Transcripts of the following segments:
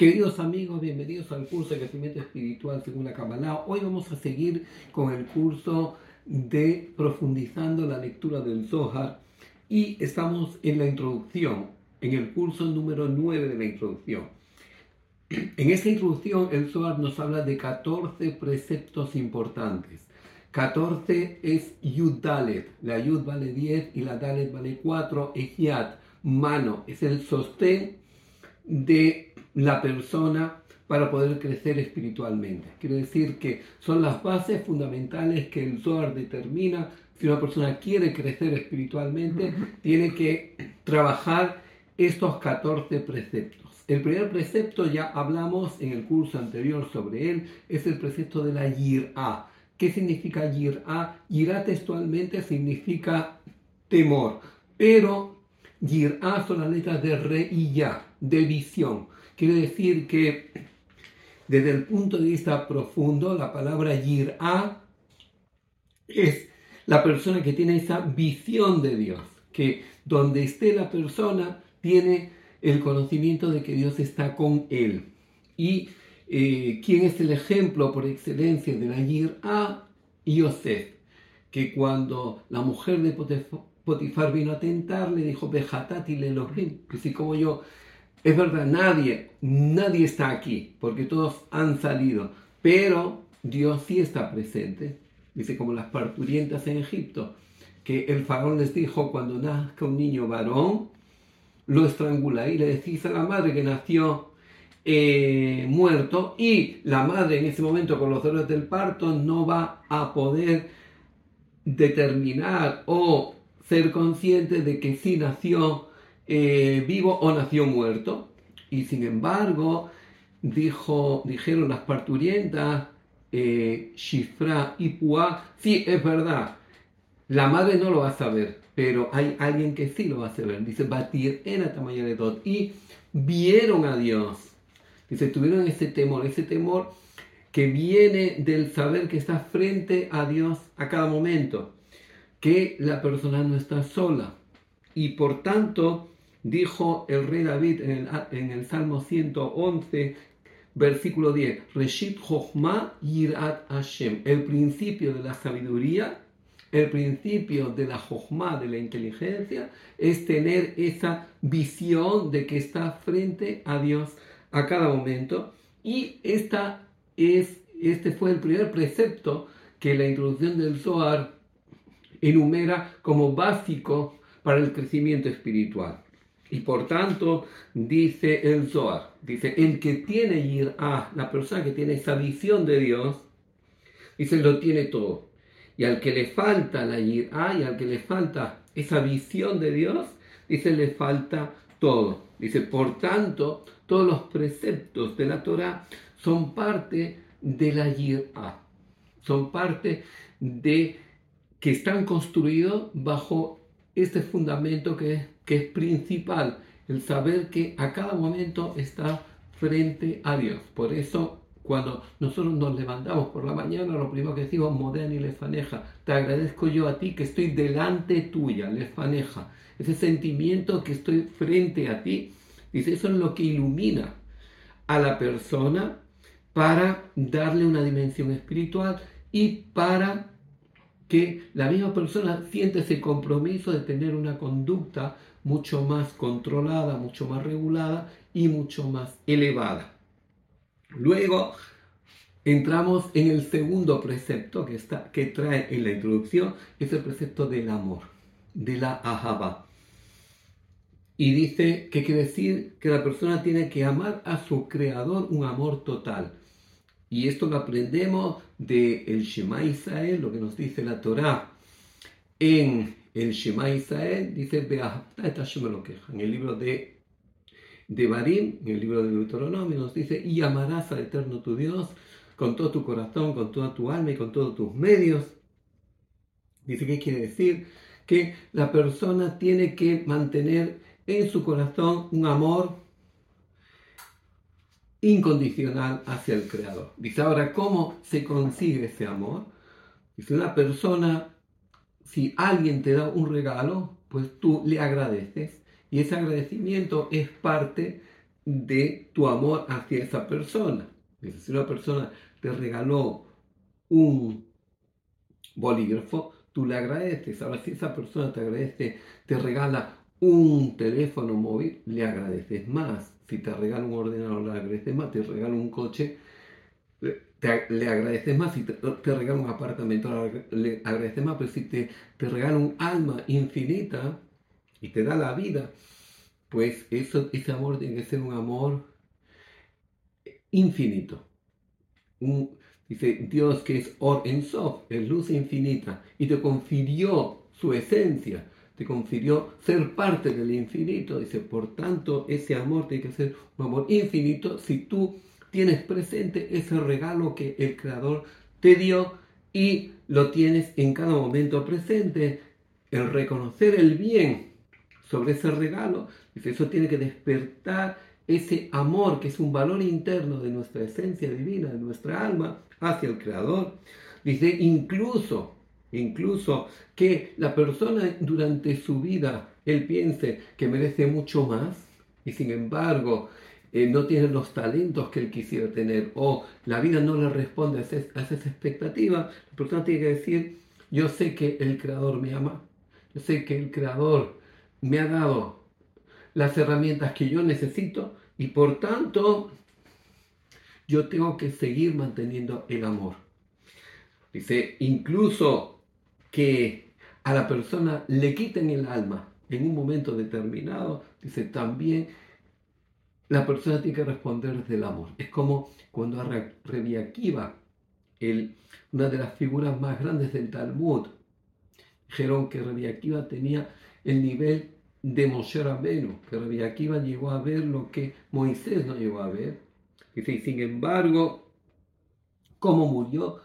Queridos amigos, bienvenidos al curso de crecimiento espiritual según la Kabbalah. Hoy vamos a seguir con el curso de profundizando la lectura del Zohar y estamos en la introducción, en el curso número 9 de la introducción. En esta introducción el Zohar nos habla de 14 preceptos importantes. 14 es Yud Dalet, la Yud vale 10 y la Dalet vale 4, es Yad, mano, es el sostén de la persona para poder crecer espiritualmente. Quiere decir que son las bases fundamentales que el Zohar determina. Si una persona quiere crecer espiritualmente, tiene que trabajar estos 14 preceptos. El primer precepto ya hablamos en el curso anterior sobre él, es el precepto de la Yir'a. ¿Qué significa Yir'a? Yir'a textualmente significa temor, pero Yir'a son las letras de re y ya, de visión. Quiere decir que desde el punto de vista profundo, la palabra yir'a es la persona que tiene esa visión de Dios, que donde esté la persona tiene el conocimiento de que Dios está con él. Y eh, quién es el ejemplo por excelencia de la yir'a, Yosef, que cuando la mujer de Potifar vino a tentar, le dijo, Bejatati le que así como yo es verdad, nadie, nadie está aquí, porque todos han salido, pero Dios sí está presente. Dice como las parturientas en Egipto, que el faraón les dijo, cuando nazca un niño varón, lo estrangula y le decís a la madre que nació eh, muerto y la madre en ese momento con los dolores del parto no va a poder determinar o ser consciente de que sí nació eh, vivo o nació muerto. Y sin embargo, dijo, dijeron las parturientas, eh, Shifra y Pua, sí, es verdad, la madre no lo va a saber, pero hay alguien que sí lo va a saber. Dice, batir en tamaño de todo. Y vieron a Dios. Dice, tuvieron ese temor, ese temor que viene del saber que está frente a Dios a cada momento, que la persona no está sola. Y por tanto, Dijo el rey David en el, Salmo 111, versículo 10, Reshit Hashem, el principio de la sabiduría, el principio de la Chochma, de la inteligencia, es tener esa visión de que está frente a Dios a cada momento. Y esta es, este fue el primer precepto que la introducción del Zohar enumera como básico para el crecimiento espiritual. Y por tanto, dice el Zohar, dice, el que tiene ir a la persona que tiene esa visión de Dios, dice, lo tiene todo. Y al que le falta la a y al que le falta esa visión de Dios, dice, le falta todo. Dice, por tanto, todos los preceptos de la Torah son parte de la a Son parte de que están construidos bajo este fundamento que es que es principal, el saber que a cada momento está frente a Dios. Por eso, cuando nosotros nos levantamos por la mañana, lo primero que decimos, Modern y Lefaneja, te agradezco yo a ti que estoy delante tuya, Lefaneja. Ese sentimiento que estoy frente a ti, dice, eso es lo que ilumina a la persona para darle una dimensión espiritual y para que la misma persona siente ese compromiso de tener una conducta mucho más controlada, mucho más regulada y mucho más elevada. Luego entramos en el segundo precepto que, está, que trae en la introducción, es el precepto del amor, de la ahaba. Y dice que quiere decir que la persona tiene que amar a su creador un amor total. Y esto lo aprendemos del el Shema Israel, lo que nos dice la Torah en el Shema Israel, dice en el libro de, de Barim, en el libro de Deuteronomio, nos dice, y amarás al Eterno tu Dios con todo tu corazón, con toda tu alma y con todos tus medios. Dice, ¿qué quiere decir? Que la persona tiene que mantener en su corazón un amor incondicional hacia el Creador. Dice ahora, ¿cómo se consigue ese amor? Dice una persona, si alguien te da un regalo, pues tú le agradeces y ese agradecimiento es parte de tu amor hacia esa persona. Si una persona te regaló un bolígrafo, tú le agradeces. Ahora, si esa persona te agradece, te regala un teléfono móvil, le agradeces más si te regalo un ordenador, le agradeces más, te regalo un coche, le agradeces más, si te, te, regalo un apartamento, le agradeces más, pero si te, te regalo un alma infinita y te da la vida, pues eso, ese amor tiene que ser un amor infinito. dice Dios que es Or en Sof, es luz infinita, y te confirió su esencia te confirió ser parte del infinito. Dice, por tanto, ese amor tiene que ser un amor infinito si tú tienes presente ese regalo que el Creador te dio y lo tienes en cada momento presente. El reconocer el bien sobre ese regalo, eso tiene que despertar ese amor que es un valor interno de nuestra esencia divina, de nuestra alma, hacia el Creador. Dice, incluso Incluso que la persona durante su vida, él piense que merece mucho más y sin embargo eh, no tiene los talentos que él quisiera tener o la vida no le responde a, esa expectativa, la persona tiene que decir, yo sé que el Creador me ama, yo sé que el Creador me ha dado las herramientas que yo necesito y por tanto yo tengo que seguir manteniendo el amor. Dice, incluso que a la persona le quiten el alma en un momento determinado, dice también la persona tiene que responder desde el amor. Es como cuando a Rebi Akiva, el, una de las figuras más grandes del Talmud, dijeron que Rebi Akiva tenía el nivel de Moshe Rabbeinu, que Rebi Akiva llegó a ver lo que Moisés no llegó a ver. Y sin embargo, ¿cómo murió?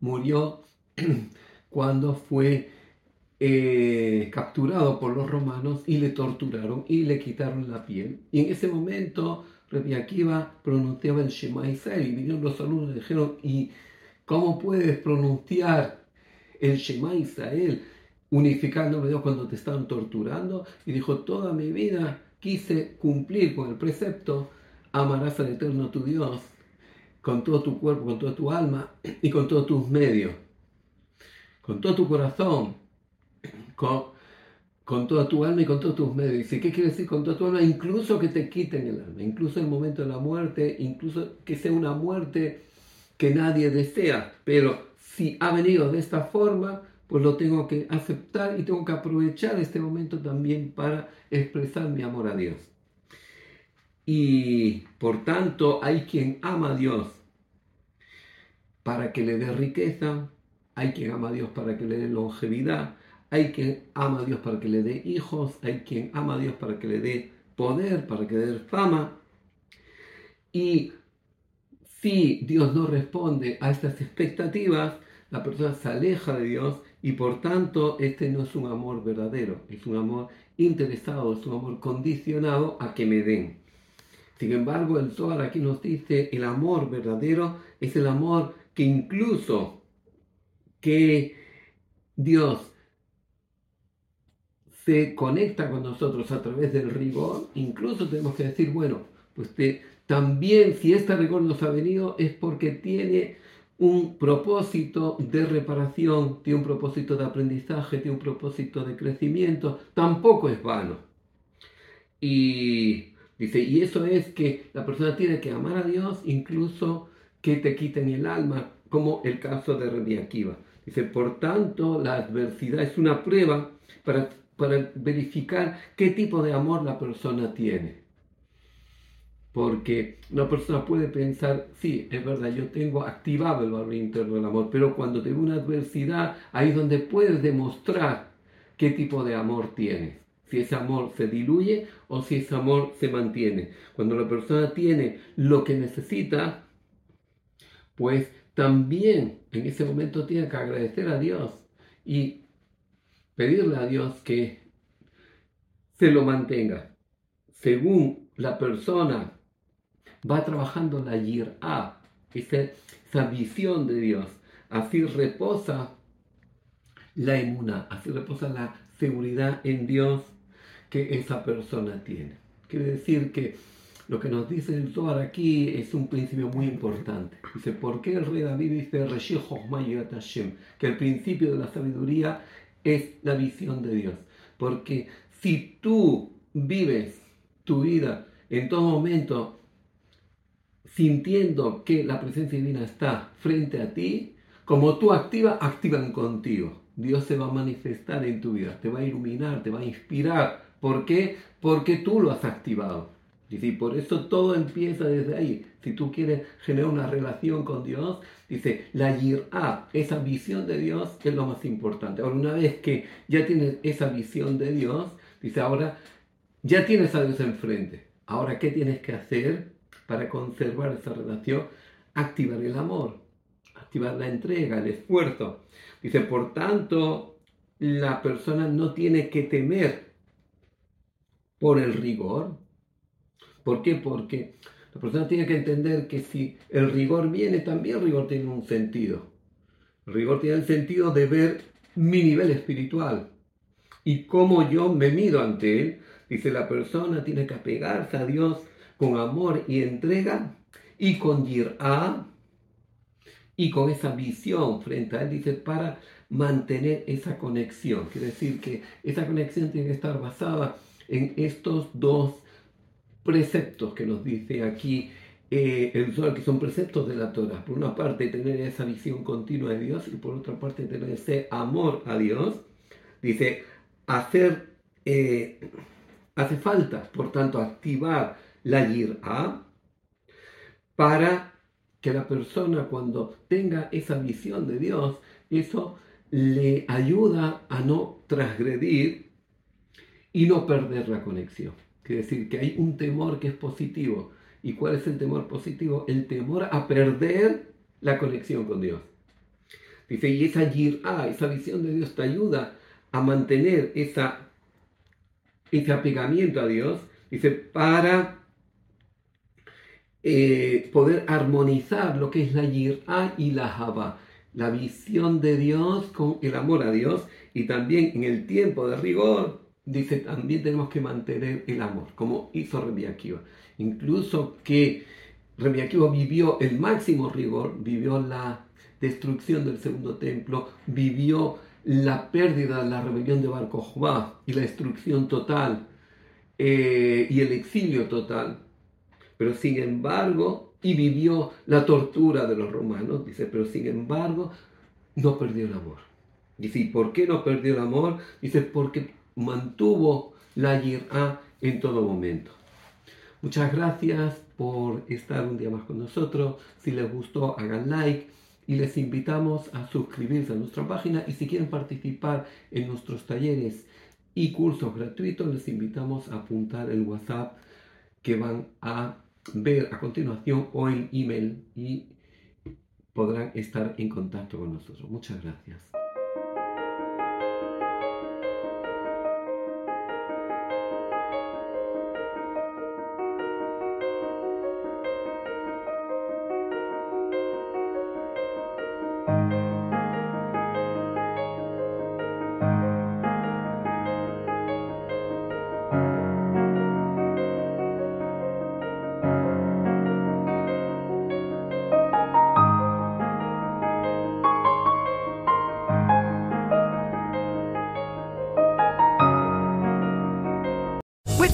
Murió cuando fue eh, capturado por los romanos y le torturaron y le quitaron la piel. Y en ese momento Rabbi pronunciaba el Shema Israel y vinieron los alumnos y dijeron, ¿y cómo puedes pronunciar el Shema Israel? Dios cuando te estaban torturando. Y dijo, toda mi vida quise cumplir con el precepto, amarás al Eterno tu Dios con todo tu cuerpo, con toda tu alma y con todos tus medios con todo tu corazón, con, con toda tu alma y con todos tus medios. Dice, ¿qué quiere decir con toda tu alma? Incluso que te quiten el alma, incluso el momento de la muerte, incluso que sea una muerte que nadie desea, pero si ha venido de esta forma, pues lo tengo que aceptar y tengo que aprovechar este momento también para expresar mi amor a Dios. Y por tanto hay quien ama a Dios para que le dé riqueza, hay quien ama a Dios para que le dé longevidad, hay quien ama a Dios para que le dé hijos, hay quien ama a Dios para que le dé poder, para que le dé fama. Y si Dios no responde a estas expectativas, la persona se aleja de Dios y por tanto este no es un amor verdadero, es un amor interesado, es un amor condicionado a que me den. Sin embargo, el Zohar aquí nos dice, el amor verdadero es el amor que incluso que Dios se conecta con nosotros a través del rigor, incluso tenemos que decir, bueno, pues también si este rigor nos ha venido es porque tiene un propósito de reparación, tiene un propósito de aprendizaje, tiene un propósito de crecimiento, tampoco es vano. Y dice, y eso es que la persona tiene que amar a Dios incluso que te quiten el alma, como el caso de Rabbi Akiva. Dice, por tanto, la adversidad es una prueba para, para verificar qué tipo de amor la persona tiene. Porque una persona puede pensar, sí, es verdad, yo tengo activado el valor interno del amor, pero cuando tengo una adversidad, ahí es donde puedes demostrar qué tipo de amor tienes. Si ese amor se diluye o si ese amor se mantiene. Cuando la persona tiene lo que necesita, pues también en ese momento tiene que agradecer a Dios y pedirle a Dios que se lo mantenga. Según la persona va trabajando la esa, esa visión de Dios, así reposa la emuna, así reposa la seguridad en Dios que esa persona tiene. Quiere decir que lo que nos dice el Zohar aquí es un principio muy importante. Dice, ¿por qué el rey David dice que el principio de la sabiduría es la visión de Dios? Porque si tú vives tu vida en todo momento sintiendo que la presencia divina está frente a ti, como tú activas, activan contigo. Dios se va a manifestar en tu vida, te va a iluminar, te va a inspirar. ¿Por qué? Porque tú lo has activado. Dice, y por eso todo empieza desde ahí. Si tú quieres generar una relación con Dios, dice, la yir'a, esa visión de Dios es lo más importante. Ahora, una vez que ya tienes esa visión de Dios, dice, ahora ya tienes a Dios enfrente. Ahora, ¿qué tienes que hacer para conservar esa relación? Activar el amor, activar la entrega, el esfuerzo. Dice, por tanto, la persona no tiene que temer por el rigor, ¿Por qué? Porque la persona tiene que entender que si el rigor viene, también el rigor tiene un sentido. El rigor tiene el sentido de ver mi nivel espiritual y cómo yo me mido ante él. Dice, la persona tiene que apegarse a Dios con amor y entrega y con yir'a y con esa visión frente a él, dice, para mantener esa conexión. Quiere decir que esa conexión tiene que estar basada en estos dos preceptos que nos dice aquí eh, el Zohar, que son preceptos de la Torah. Por una parte, tener esa visión continua de Dios y por otra parte, tener ese amor a Dios. Dice, hacer, eh, hace falta, por tanto, activar la yir'a para que la persona cuando tenga esa visión de Dios, eso le ayuda a no transgredir y no perder la conexión. Quiere decir que hay un temor que es positivo. ¿Y cuál es el temor positivo? El temor a perder la conexión con Dios. Dice, y esa yir'a, esa visión de Dios te ayuda a mantener esa, ese apegamiento a Dios, dice, para eh, poder armonizar lo que es la yir'a y la java, la visión de Dios con el amor a Dios, y también en el tiempo de rigor, dice, también tenemos que mantener el amor, como hizo Remi Akiva. Incluso que Remi Akiva vivió el máximo rigor, vivió la destrucción del segundo templo, vivió la pérdida, la rebelión de Bar y la destrucción total eh, y el exilio total. Pero sin embargo, y vivió la tortura de los romanos, dice, pero sin embargo, no perdió el amor. Dice, ¿y por qué no perdió el amor? Dice, porque mantuvo la yir'a en todo momento. Muchas gracias por estar un día más con nosotros. Si les gustó, hagan like y les invitamos a suscribirse a nuestra página y si quieren participar en nuestros talleres y cursos gratuitos, les invitamos a apuntar el WhatsApp que van a ver a continuación o el email y podrán estar en contacto con nosotros. Muchas gracias.